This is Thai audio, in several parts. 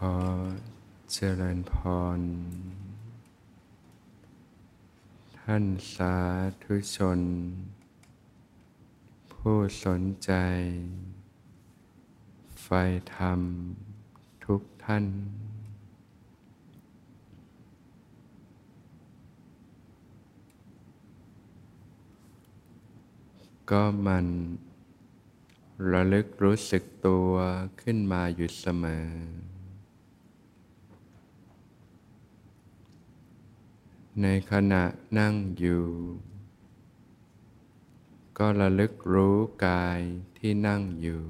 อเจริญพร ท่านสาธุชน ผู้สนใจ ไฟธรรมทุกท่าน ก็มันระลึกรู้สึกตัวขึ้นมาอยู่เสมอ ในขณะนั่งอยู่ ก็ระลึกรู้กายที่นั่งอยู่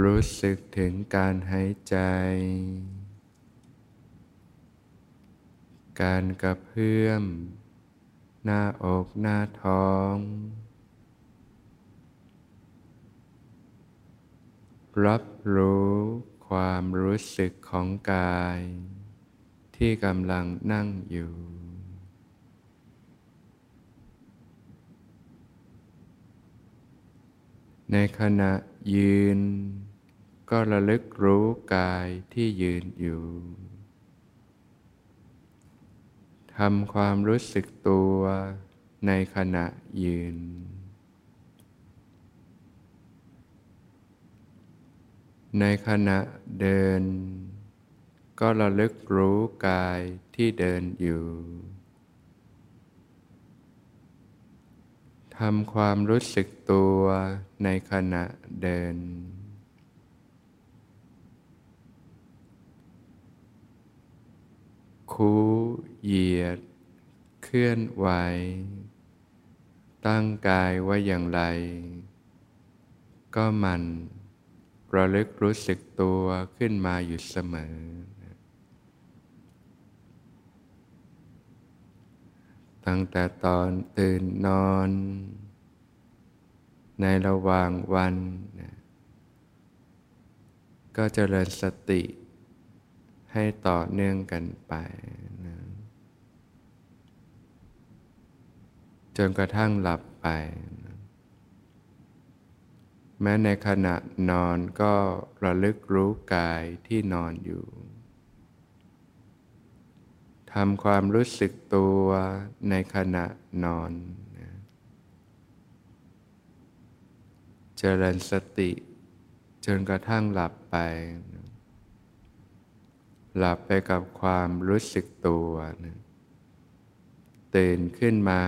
รู้สึกถึงการหายใจ การกระเพื่อม หน้าอกหน้าท้องรับรู้ ความรู้สึกของกาย ที่กำลังนั่งอยู่ ในขณะยืน ก็ระลึกรู้กายที่ยืนอยู่ทำความรู้สึกตัวในขณะยืน ในขณะเดิน ก็ระลึกรู้กายที่เดินอยู่ทำความรู้สึกตัวในขณะเดิน คูเหยียด เคลื่อนไหว ตั้งกายไว้อย่างไร ก็มัน ระลึกรู้สึกตัวขึ้นมาอยู่เสมอ ตั้งแต่ตอนตื่นนอน ในระหว่างวัน ก็เจริญสติให้ต่อเนื่องกันไปนะจนกระทั่งหลับไปนะ แม้ในขณะนอนก็ระลึกรู้กายที่นอนอยู่ทำความรู้สึกตัวในขณะนอนนะเจริญสติ จนกระทั่งหลับไปนะหลับไปกับความรู้สึกตัวนะตื่นขึ้นมา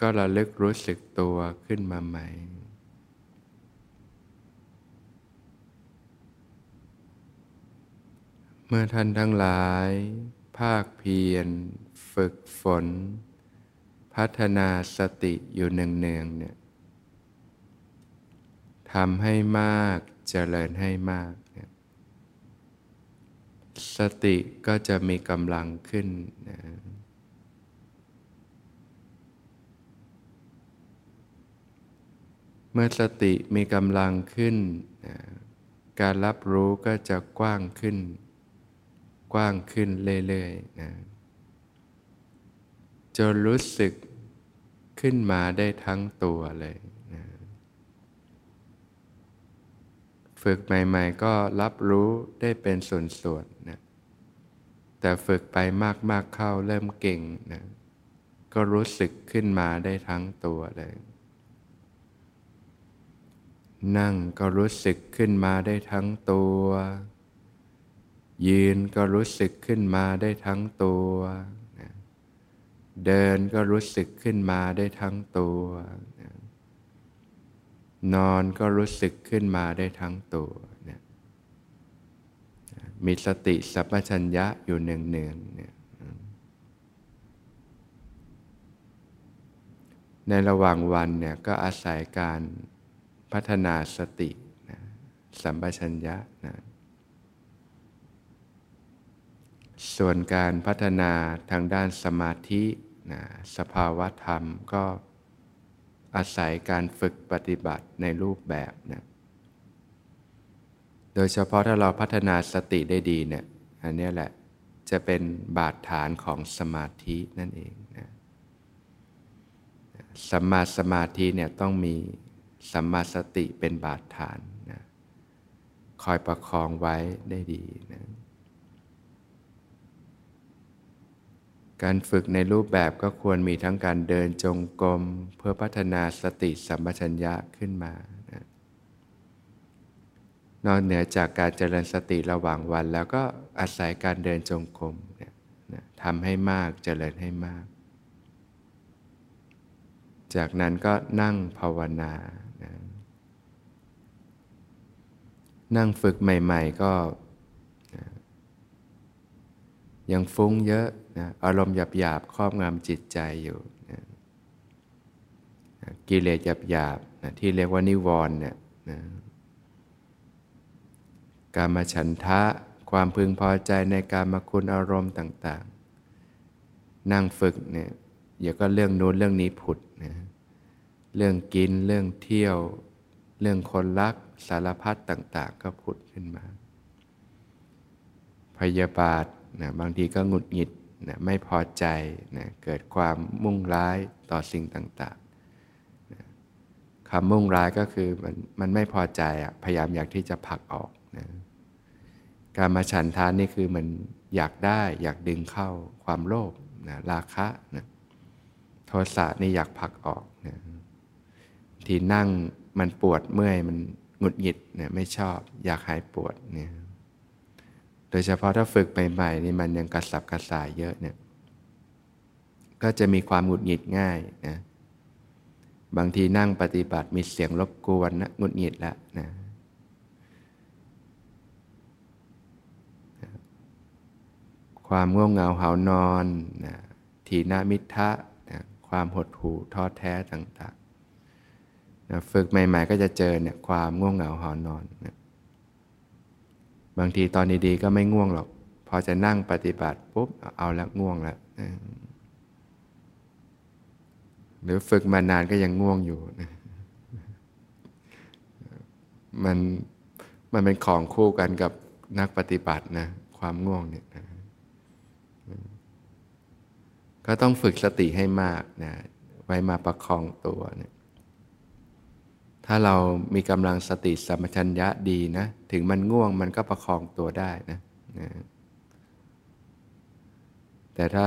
ก็ระลึกรู้สึกตัวขึ้นมาใหม่ เมื่อท่านทั้งหลาย ภาคเพียร ฝึกฝน พัฒนาสติอยู่เนืองๆเนี่ยทำให้มากเจริญให้มากเนี่ยสติก็จะมีกำลังขึ้นนะเมื่อสติมีกำลังขึ้นนะการรับรู้ก็จะกว้างขึ้น กว้างขึ้นเรื่อยๆนะจนรู้สึกขึ้นมาได้ทั้งตัวเลยฝึกใหม่ๆ ก็รับรู้ได้เป็นส่วนๆนะแต่ฝึกไปมากๆเข้าเริ่มเก่งนะก็รู้สึกขึ้นมาได้ทั้งตัวเลย นั่งก็รู้สึกขึ้นมาได้ทั้งตัว ยืนก็รู้สึกขึ้นมาได้ทั้งตัวนะเดินก็รู้สึกขึ้นมาได้ทั้งตัวนะนอนก็รู้สึกขึ้นมาได้ทั้งตัวมีสติสัพชัญญะอยู่เนืองๆเนี่ยในระหว่างวันเนี่ยก็อาศัยการพัฒนาสตินะสัมปชัญญะนะ ส่วนการพัฒนาทางด้านสมาธินะสภาวะธรรมก็อาศัยการฝึกปฏิบัติในรูปแบบนะโดยเฉพาะถ้าเราพัฒนาสติได้ดีเนี่ยอันนี้แหละจะเป็นบาดฐานของสมาธินั่นเองนะสัมมาสมาธิเนี่ยต้องมีสัมมาสติเป็นบาดฐานนะคอยประคองไว้ได้ดีนะ การฝึกในรูปแบบก็ควรมีทั้งการเดินจงกรม เพื่อพัฒนาสติสัมปชัญญะขึ้นมานะนอกเหนือจากการเจริญสติระหว่างวัน แล้วก็อาศัยการเดินจงกรมเนี่ยนะทำให้มากเจริญให้มาก จากนั้นก็นั่งภาวนานะนั่งฝึกใหม่ ๆ ก็ ยังฟุ้งเยอะนะอารมณ์หยาบๆครอบงำจิตใจอยู่นะกิเลสหยาบๆนะที่เรียกว่านิวรณ์เนี่ยนะการมาฉันทะความพึงพอใจในการมาคุณอารมณ์ต่าง ๆ นั่งฝึกเนี่ยอย่าก็เรื่องโน้นเรื่องนี้ผุดนะเรื่องกินเรื่องเที่ยว เรื่องคนรักสารพัดต่าง ๆ ก็ผุดขึ้นมา พยาบาท นะบางทีก็หงุดหงิดนะไม่พอใจนะเกิดความมุ่งร้ายต่อสิ่งต่างๆนะคำมุ่งร้ายก็คือมันมันไม่พอใจอะพยายามอยากที่จะผลักออกนะการมาฉันทานนี่คือมันอยากได้อยากดึงเข้าความโลภนะราคะนะโทสะนี่อยากผลักออกนะที่นั่งมันปวดเมื่อยมันหงุดหงิดเนี่ยไม่ชอบ อยากหายปวดเนี่ย ดยเฉพาะถ้าฝึกใหม่ๆนี่มันยังกระสับกระส่ายเยอะเนี่ย ก็จะมีความหงุดหงิดง่ายนะ บางทีนั่งปฏิบัติมีเสียงรบกวนนะหงุดหงิดแล้วนะ ความง่วงเหงาเหานอนนะทีนามิทะนะความหดหู่ท้อแท้ต่างๆนะฝึกใหม่ ๆ ก็จะเจอเนี่ยความง่วงเหงาหานอนนะ บางทีตอนดีๆก็ไม่ง่วงหรอก พอจะนั่งปฏิบัติปุ๊บเอาแล้วง่วงแล้วหรือฝึกมานานก็ยังง่วงอยู่มันมันเป็นของคู่กันกับนักปฏิบัตินะความง่วงเนี่ยก็ต้องฝึกสติให้มากนะไว้มาประคองตัวเนี่ย ถ้าเรามีกำลังสติสัมปชัญญะดีนะ ถึงมันง่วงมันก็ประคองตัวได้นะนะแต่ถ้า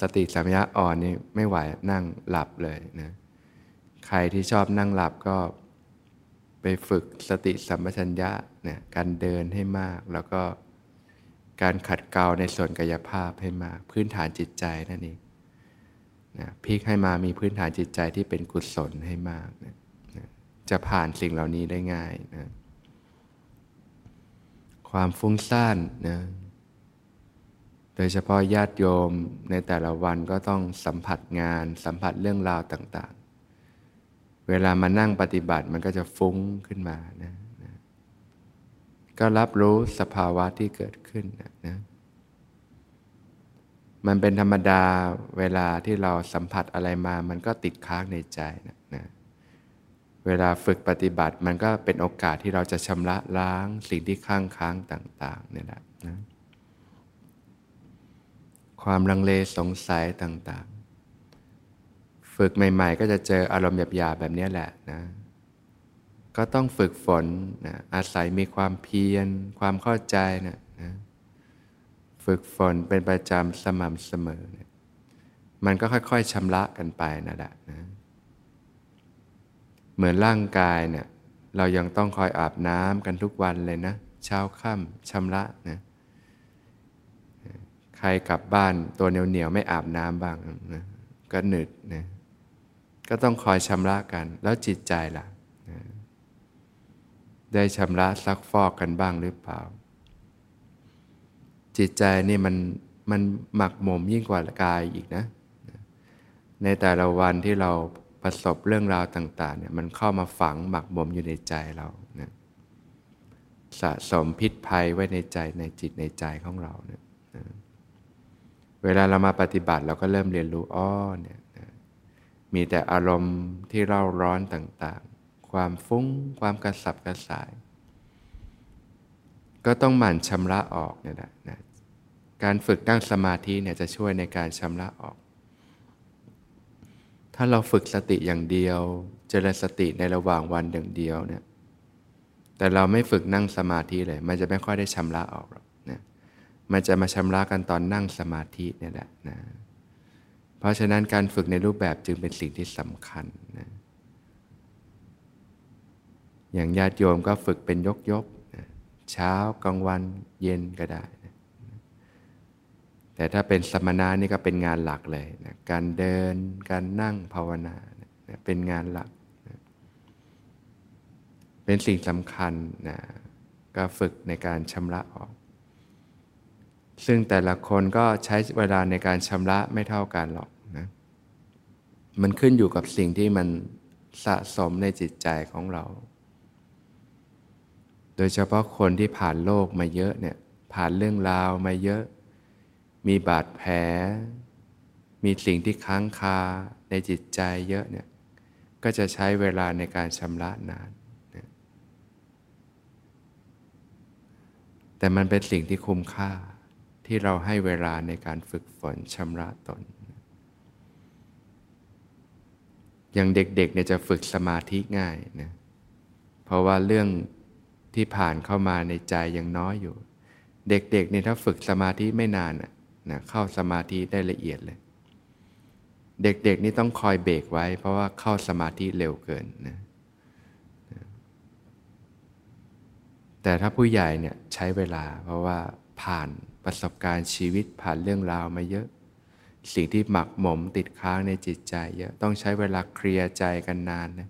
สติสัมปชัญญะอ่อนนี่ไม่ไหวนั่งหลับเลยนะใครที่ชอบนั่งหลับก็ไปฝึกสติสัมปชัญญะเนี่ยการเดินให้มาก แล้วก็การขัดเกลาในส่วนกายภาพให้มาก พื้นฐานจิตใจนั่นเองนะพิกให้มามีพื้นฐานจิตใจที่เป็นกุศลให้มากนะ จะผ่านสิ่งเหล่านี้ได้ง่ายนะความฟุ้งซ่านนะโดยเฉพาะญาติโยมในแต่ละวันก็ต้องสัมผัสงาน สัมผัสเรื่องราวต่าง ๆ เวลามานั่งปฏิบัติมันก็จะฟุ้งขึ้นมานะนะก็รับรู้สภาวะที่เกิดขึ้นนะนะมันเป็นธรรมดาเวลาที่เราสัมผัสอะไรมา มันก็ติดค้างในใจนะนะ เวลาฝึกปฏิบัติมันก็เป็นโอกาสที่เราจะชำระล้างสิ่งที่ค้างค้างต่างๆนี่แหละนะความลังเลสงสัยต่างๆ ฝึกใหม่ๆ ก็จะเจออารมณ์หยาบๆแบบนี้แหละนะ ก็ต้องฝึกฝนนะอาศัยมีความเพียร ความเข้าใจนะนะฝึกฝนเป็นประจำสม่ำเสมอเนะมันก็ค่อยๆชำระกันไปนั่นแหละนะ เหมือนร่างกายเนี่ยเรายังต้องคอยอาบน้ำกันทุกวันเลยนะ เช้าค่ำชำระนะใครกลับบ้านตัวเหนียวๆไม่อาบน้ำบ้างนะก็หนึดนะก็ต้องคอยชำระกัน แล้วจิตใจล่ะนะได้ชำระซักฟอกกันบ้างหรือเปล่า จิตใจนี่มันมันหมักหมมยิ่งกว่ากายอีกนะ ในแต่ละวันที่เรา ประสบเรื่องราวต่างๆเนี่ยมันเข้ามาฝังหมักบ่มอยู่ในใจเรานะสะสมพิษภัยไว้ในใจในจิตในใจของเราเนี่ยนะเวลาเรามาปฏิบัติเราก็เริ่มเรียนรู้อ้อเนี่ยนะมีแต่อารมณ์ที่เร่าร้อนต่างๆ ความฟุ้ง ความกระสับกระส่าย ก็ต้องหมั่นชำระออกเนี่ยนะนะการฝึกนั่งสมาธิเนี่ยจะช่วยในการชำระออก ถ้าเราฝึกสติอย่างเดียว เจริญสติในระหว่างวันอย่างเดียวเนี่ยแต่เราไม่ฝึกนั่งสมาธิเลย มันจะไม่ค่อยได้ชำระออกหรอกนะมันจะมาชำระกันตอนนั่งสมาธินี่แหละนะเพราะฉะนั้นการฝึกในรูปแบบจึงเป็นสิ่งที่สำคัญนะอย่างญาติโยมก็ฝึกเป็นยกยกนะเช้ากลางวันเย็นก็ได้ แต่ถ้าเป็นสมณะนี่ก็เป็นงานหลักเลยนะการเดิน การนั่งภาวนานะเป็นงานหลักนะเป็นสิ่งสำคัญนะก็ฝึกในการชำระออก ซึ่งแต่ละคนก็ใช้เวลาในการชำระไม่เท่ากันหรอกนะมันขึ้นอยู่กับสิ่งที่มันสะสมในจิตใจของเรา โดยเฉพาะคนที่ผ่านโลกมาเยอะเนี่ยผ่านเรื่องราวมาเยอะ มีบาดแผล มีสิ่งที่ค้างคาในจิตใจเยอะเนี่ยก็จะใช้เวลาในการชำระนานแต่มันเป็นสิ่งที่คุ้มค่าที่เราให้เวลาในการฝึกฝนชำระตน อย่างเด็กๆเนี่ยจะฝึกสมาธิง่ายนะ เพราะว่าเรื่องที่ผ่านเข้ามาในใจยังน้อยอยู่ เด็กๆเนี่ยถ้าฝึกสมาธิไม่นาน นะเข้าสมาธิได้ละเอียดเลย เด็กๆนี่ต้องคอยเบรกไว้ เพราะว่าเข้าสมาธิเร็วเกินนะแต่ถ้าผู้ใหญ่เนี่ยใช้เวลา เพราะว่าผ่านประสบการณ์ชีวิตผ่านเรื่องราวมาเยอะ สิ่งที่หมักหมมติดค้างในจิตใจเยอะต้องใช้เวลาเคลียร์ใจกันนานนะ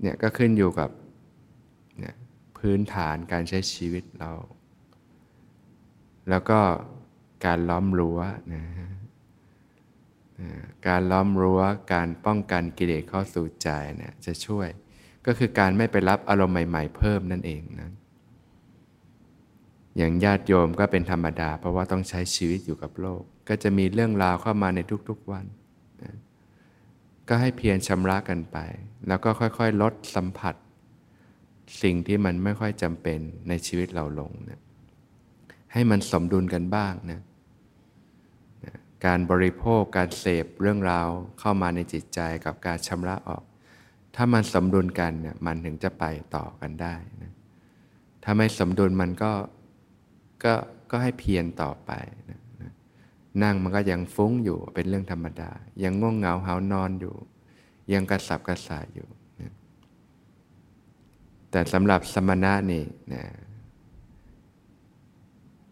เนี่ยก็ขึ้นอยู่กับพื้นฐานการใช้ชีวิตเรา แล้วก็การล้อมรั้วนะการล้อมรั้วการป้องกันกิเลสเข้าสู่ใจเนี่ยจะช่วย ก็คือการไม่ไปรับอารมณ์ใหม่ ๆ เพิ่มนั่นเองนะอย่างญาติโยมก็เป็นธรรมดา เพราะว่าต้องใช้ชีวิตอยู่กับโลก ก็จะมีเรื่องราวเข้ามาในทุกๆวันนะก็ให้เพียรชำระกันไป แล้วก็ค่อยๆ ลดสัมผัส สิ่งที่มันไม่ค่อยจำเป็นในชีวิตเราลงนะ ให้มันสมดุลกันบ้างนะการบริโภคการเสพเรื่องราวเข้ามาในจิตใจกับการชำระออก ถ้ามันสมดุลกันเนี่ยมันถึงจะไปต่อกันได้นะถ้าไม่สมดุลมันก็ก็ก็ให้เพียรต่อไปนะนั่งมันก็ยังฟุ้งอยู่เป็นเรื่องธรรมดา ยังง่วงเหงาหานอนอยู่ ยังกระสับกระส่ายอยู่นะแต่สำหรับสมณะนี่นะ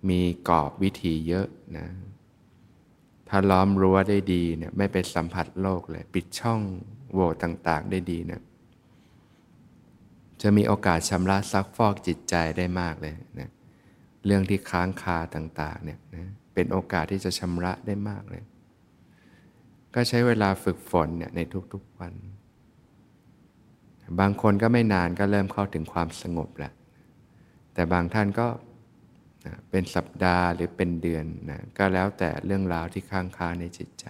มีกรอบวิธีเยอะนะ ถ้าล้อมรั้วได้ดีเนี่ยไม่ไปสัมผัสโลกเลย ปิดช่องโหว่ต่าง ๆ ได้ดีนะจะมีโอกาสชำระซักฟอกจิตใจได้มากเลยนะเรื่องที่ค้างคาต่างๆเนี่ยนะเป็นโอกาสที่จะชำระได้มากเลย ก็ใช้เวลาฝึกฝนเนี่ยในทุกๆวัน บางคนก็ไม่นานก็เริ่มเข้าถึงความสงบแล้วแต่บางท่านก็ เป็นสัปดาห์หรือเป็นเดือนนะก็แล้วแต่เรื่องราวที่ค้างคาในจิตใจ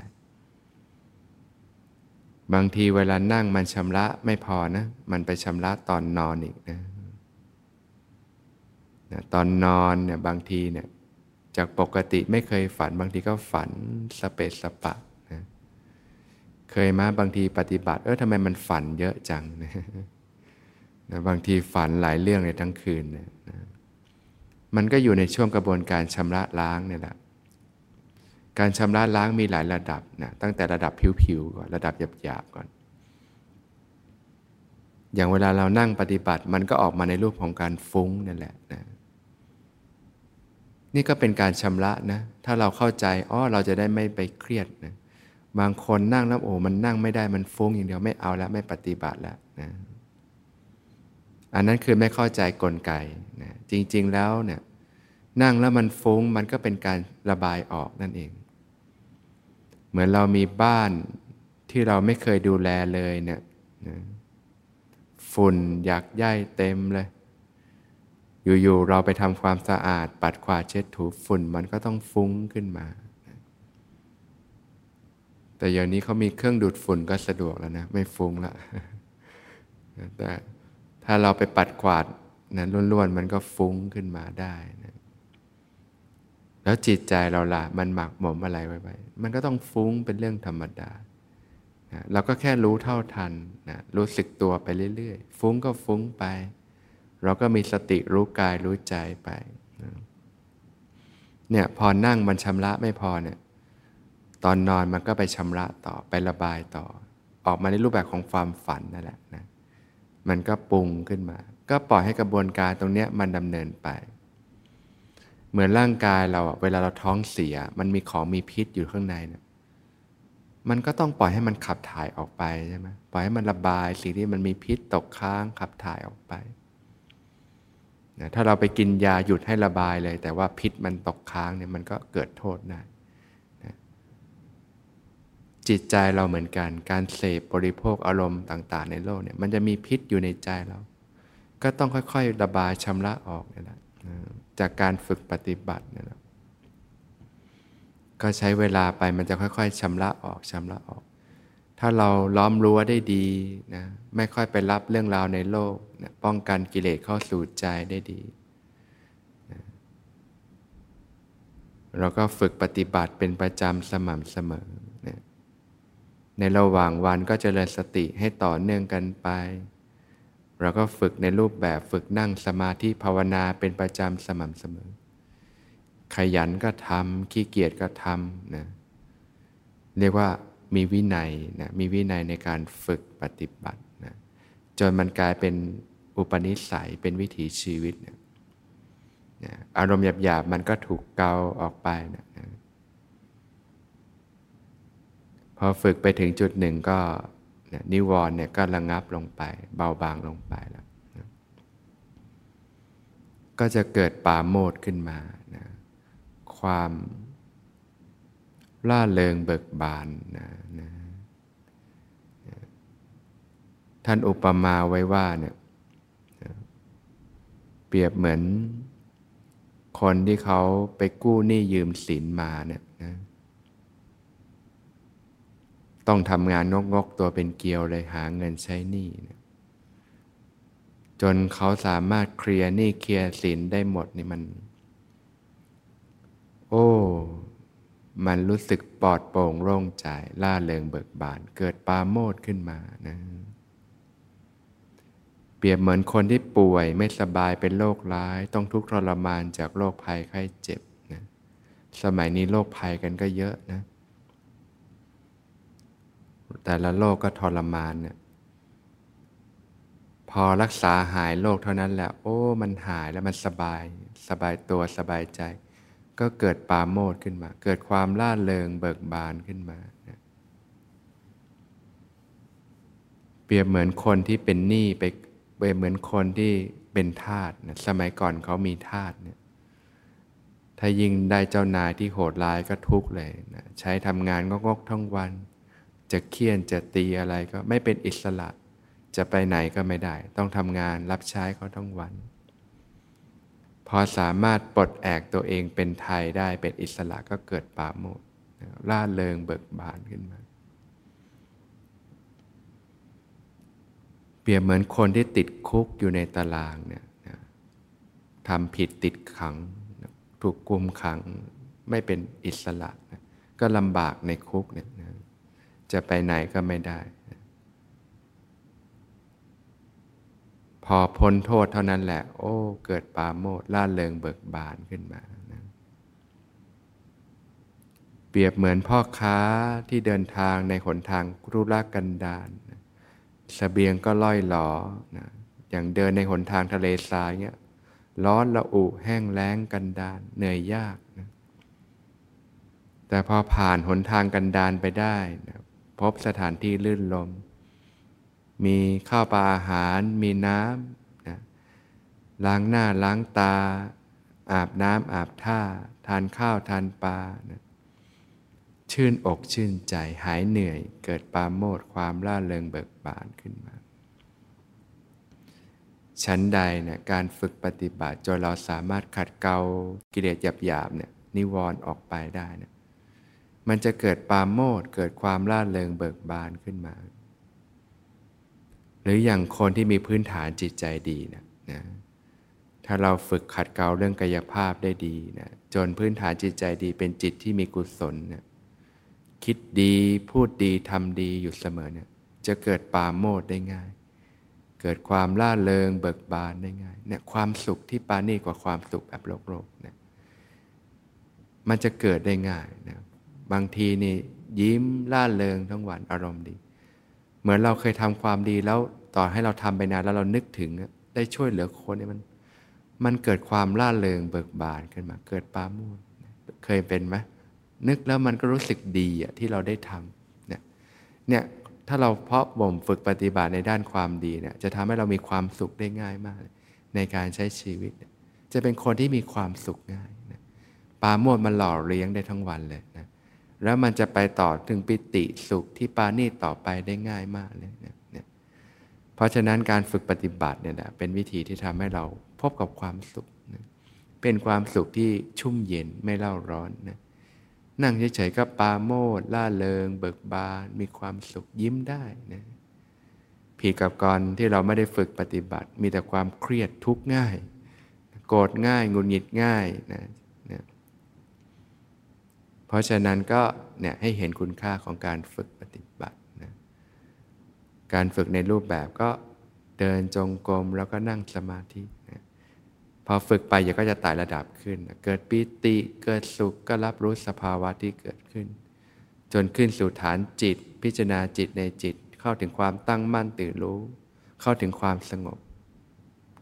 บางทีเวลานั่งมันชำระไม่พอนะ มันไปชำระตอนนอนอีกนะนะตอนนอนเนี่ยบางทีเนี่ยจากปกติไม่เคยฝัน บางทีก็ฝันสเปสสปะนะเคยมาบางทีปฏิบัติ เออทำไมมันฝันเยอะจังนะนะบางทีฝันหลายเรื่องในทั้งคืนนะนะ มันก็อยู่ในช่วงกระบวนการชำระล้างนี่แหละ การชำระล้างมีหลายระดับนะตั้งแต่ระดับผิวๆก่อนระดับหยาบๆก่อน อย่างเวลาเรานั่งปฏิบัติมันก็ออกมาในรูปของการฟุ้งนั่นแหละนะนี่ก็เป็นการชำระนะ ถ้าเราเข้าใจอ๋อเราจะได้ไม่ไปเครียดนะบางคนนั่งแล้วโอ้มันนั่งไม่ได้มันฟุ้งอย่างเดียวไม่เอาแล้วไม่ปฏิบัติแล้วนะ อันนั้นคือไม่เข้าใจกลไกนะจริงๆแล้วเนี่ยนั่งแล้วมันฟุ้งมันก็เป็นการระบายออกนั่นเอง เหมือนเรามีบ้านที่เราไม่เคยดูแลเลยเนี่ยนะฝุ่นอยากย่ายเต็มเลย อยู่ๆเราไปทำความสะอาด ปัดขวาเช็ดถูฝุ่นมันก็ต้องฟุ้งขึ้นมา แต่อย่างนี้เขามีเครื่องดูดฝุ่นก็สะดวกแล้วนะ ไม่ฟุ้งละแต่ ถ้าเราไปปัดกวาดนะล้วนๆ มันก็ฟุ้งขึ้นมาได้นะแล้วจิตใจเราล่ะ มันหมักหมมอะไรไว้ๆมันก็ต้องฟุ้งเป็นเรื่องธรรมดานะเราก็แค่รู้เท่าทันนะรู้สึกตัวไปเรื่อยๆ ฟุ้งก็ฟุ้งไป เราก็มีสติรู้กายรู้ใจไปนะเนี่ยพอนั่งมันชำระไม่พอเนี่ยตอนนอนมันก็ไปชำระต่อไประบายต่อ ออกมาในรูปแบบของความฝันนั่นแหละนะ มันก็ปรุงขึ้นมา ก็ปล่อยให้กระบวนการตรงนี้มันดำเนินไป เหมือนร่างกายเราเวลาเราท้องเสีย มันมีของมีพิษอยู่ข้างในเนี่ยมันก็ต้องปล่อยให้มันขับถ่ายออกไปใช่ไหมปล่อยให้มันระบายสิ่งที่มันมีพิษตกค้างขับถ่ายออกไปนะถ้าเราไปกินยาหยุดให้ระบายเลย แต่ว่าพิษมันตกค้างเนี่ยมันก็เกิดโทษได้นะ จิตใจเราเหมือนกัน การเสพบริโภคอารมณ์ต่าง ๆ ในโลกเนี่ยมันจะมีพิษอยู่ในใจเรา ก็ต้องค่อยๆ ระบายชำระออกนี่แหละจากการฝึกปฏิบัตินี่แหละก็ใช้เวลาไปมันจะค่อย ๆชำระออกชำระออก ถ้าเราล้อมรั้วได้ดีนะไม่ค่อยไปรับเรื่องราวในโลกนะป้องกันกิเลสเข้าสู่ใจได้ดีนะเราก็ฝึกปฏิบัติเป็นประจำสม่ำเสมอ ในระหว่างวันก็จเจริญสติให้ต่อเนื่องกันไป เราก็ฝึกในรูปแบบฝึกนั่งสมาธิภาวนาเป็นประจำสม่ำเสมอ ขยันก็ทำขี้เกียจก็ทำนะเรียกว่ามีวินัยนะมีวินัยในการฝึกปฏิบัตินะจนมันกลายเป็นอุปนิสัยเป็นวิถีชีวิตนะนะอารมณ์หยาบๆมันก็ถูกเกาออกไปนะนะ พอฝึกไปถึงจุดหนึ่งก็นิวรณ์เนี่ยก็ระงับลงไป เบาบางลงไปแล้วนะก็จะเกิดปาโมดขึ้นมาความล่าเริงเบิกบานนะนะท่านอุปมาไว้ว่าเนี่ยเปรียบเหมือนคนที่เขาไปกู้หนี้ยืมสินมาเนี่ยนะ ต้องทำงานงกๆตัวเป็นเกลียวเลยหาเงินใช้หนี้นะจนเขาสามารถเคลียร์หนี้เคลียร์สินได้หมดนี่มัน โอ้ มันรู้สึกปลอดโปร่งโล่งใจล่าเริงเบิกบาน เกิดปาโมดขึ้นมานะเปรียบเหมือนคนที่ป่วยไม่สบายเป็นโรคร้าย ต้องทุกข์ทรมานจากโรคภัยไข้เจ็บนะสมัยนี้โรคภัยกันก็เยอะนะ แต่ละโรคก็ทรมานเนี่ยพอรักษาหายโรคเท่านั้นแหละโอ้ มันหายแล้วมันสบาย สบายตัวสบายใจ ก็เกิดปาโมดขึ้นมา เกิดความล่าเริงเบิกบานขึ้นมาเปรียบเหมือนคนที่เป็นหนี้ไปเปรียบเหมือนคนที่เป็นทาสนะสมัยก่อนเขามีทาสเนี่ยถ้ายิ่งได้เจ้านายที่โหดร้ายก็ทุกข์เลยนะใช้ทำงานงกๆทั้งวัน จะเคี่ยนจะตีอะไรก็ไม่เป็นอิสระ จะไปไหนก็ไม่ได้ ต้องทำงานรับใช้เขาทั้งวัน พอสามารถปลดแอกตัวเองเป็นไทยได้เป็นอิสระก็เกิดปาโมดล่าเริงเบิกบานขึ้นมา เปรียบเหมือนคนที่ติดคุกอยู่ในตารางเนี่ยทำผิดติดขัง ถูกกุมขังไม่เป็นอิสระ ก็ลำบากในคุกเนี่ย จะไปไหนก็ไม่ได้ พอพ้นโทษเท่านั้นแหละ โอ้ เกิดปาโมดล่าเริงเบิกบานขึ้นมานะเปรียบเหมือนพ่อค้าที่เดินทางในหนทางรุรกันดารนะสเสบียงก็ล่อยหลอนะอย่างเดินในหนทางทะเลทรายเงี้ยร้อนละอุแห้งแล้งกันดารเหนื่อยยากนะแต่พอผ่านหนทางกันดารไปได้นะ พบสถานที่ลื่นลม มีข้าวปลาอาหาร มีน้ำนะล้างหน้าล้างตา อาบน้ำอาบท่า ทานข้าวทานปลานะชื่นอกชื่นใจหายเหนื่อย เกิดปาโมดความร่าเริงเบิกบานขึ้นมา ชั้นใดเนี่ยการฝึกปฏิบัติจนเราสามารถขัดเกลากิเลสหยาบๆเนี่ยนิวรณ์ออกไปได้นี่ย มันจะเกิดปาโมดเกิดความร่าเริงเบิกบานขึ้นมา หรืออย่างคนที่มีพื้นฐานจิตใจดีนะนะถ้าเราฝึกขัดเกลาเรื่องกายภาพได้ดีนะจนพื้นฐานจิตใจดีเป็นจิตที่มีกุศลนะคิดดีพูดดีทำดีอยู่เสมอเนี่ยจะเกิดปาโมดได้ง่าย เกิดความล่าเริงเบิกบานได้ง่ายเนี่ยความสุขที่ปานี่กว่าความสุขแบบโลกโลกเนี่ยมันจะเกิดได้ง่ายนะ บางทีนี่ยิ้มล่าเริงทั้งวันอารมณ์ดี เหมือนเราเคยทำความดีแล้วต่อให้เราทำไปนานแล้วเรานึกถึงได้ช่วยเหลือคนนี่มัน มันเกิดความล่าเริงเบิกบานขึ้นมา เกิดปาโมดเคยเป็นไหมนึกแล้วมันก็รู้สึกดีอะที่เราได้ทำเนี่ยเนี่ยถ้าเราเพาะบ่มฝึกปฏิบัติในด้านความดีเนี่ยจะทำให้เรามีความสุขได้ง่ายมาก ในการใช้ชีวิต จะเป็นคนที่มีความสุขง่ายนะปาโมดมันหล่อเลี้ยงได้ทั้งวันเลยนะ แล้วมันจะไปต่อถึงปิติสุขที่ปานีต่อไปได้ง่ายมากเลยนะเนี่ยเพราะฉะนั้นการฝึกปฏิบัติเนี่ยนะเป็นวิธีที่ทำให้เราพบกับความสุขนะเป็นความสุขที่ชุ่มเย็นไม่เล่าร้อนนะนั่งเฉยๆก็ปาโมดล่าเริง เบิกบาน มีความสุขยิ้มได้นะผิดกับก่อนที่เราไม่ได้ฝึกปฏิบัติ มีแต่ความเครียดทุกข์ง่าย โกรธง่าย งุนหงิดง่ายนะ เพราะฉะนั้นก็เนี่ยให้เห็นคุณค่าของการฝึกปฏิบัตินะการฝึกในรูปแบบก็เดินจงกรมแล้วก็นั่งสมาธินะพอฝึกไปยก็จะไต่ระดับขึ้นเกิดปิติเกิดสุขก็รับรู้สภาวะที่เกิดขึ้น จนขึ้นสู่ฐานจิต พิจารณาจิตในจิต เข้าถึงความตั้งมั่นตื่นรู้ เข้าถึงความสงบ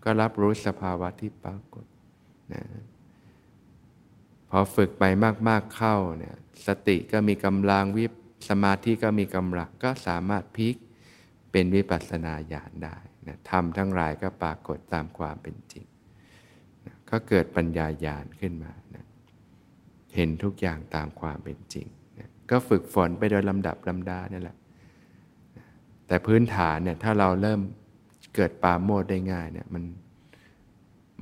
ก็รับรู้สภาวะที่ปรากฏนะ อฝึกไปมากๆเข้าเนี่ยสติก็มีกำลังวิสมาธิก็มีกำลังก็สามารถพลิกเป็นวิปัสสนาญาณได้นะทำทั้งหลายก็ปรากฏตามความเป็นจริงก็เกิดปัญญาญาณขึ้นมานะเห็นทุกอย่างตามความเป็นจริงนะก็ฝึกฝนไปโดยลำดับลำดานี่แหละแต่พื้นฐานเนี่ยถ้าเราเริ่มเกิดปาโมดได้ง่ายเนี่ยมัน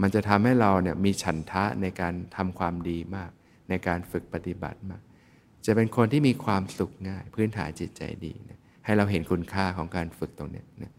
มันจะทำให้เราเนี่ยมีฉันทะในการทำความดีมาก ในการฝึกปฏิบัติมาก จะเป็นคนที่มีความสุขง่าย พื้นฐานจิตใจดีนะให้เราเห็นคุณค่าของการฝึกตรงนี้นะ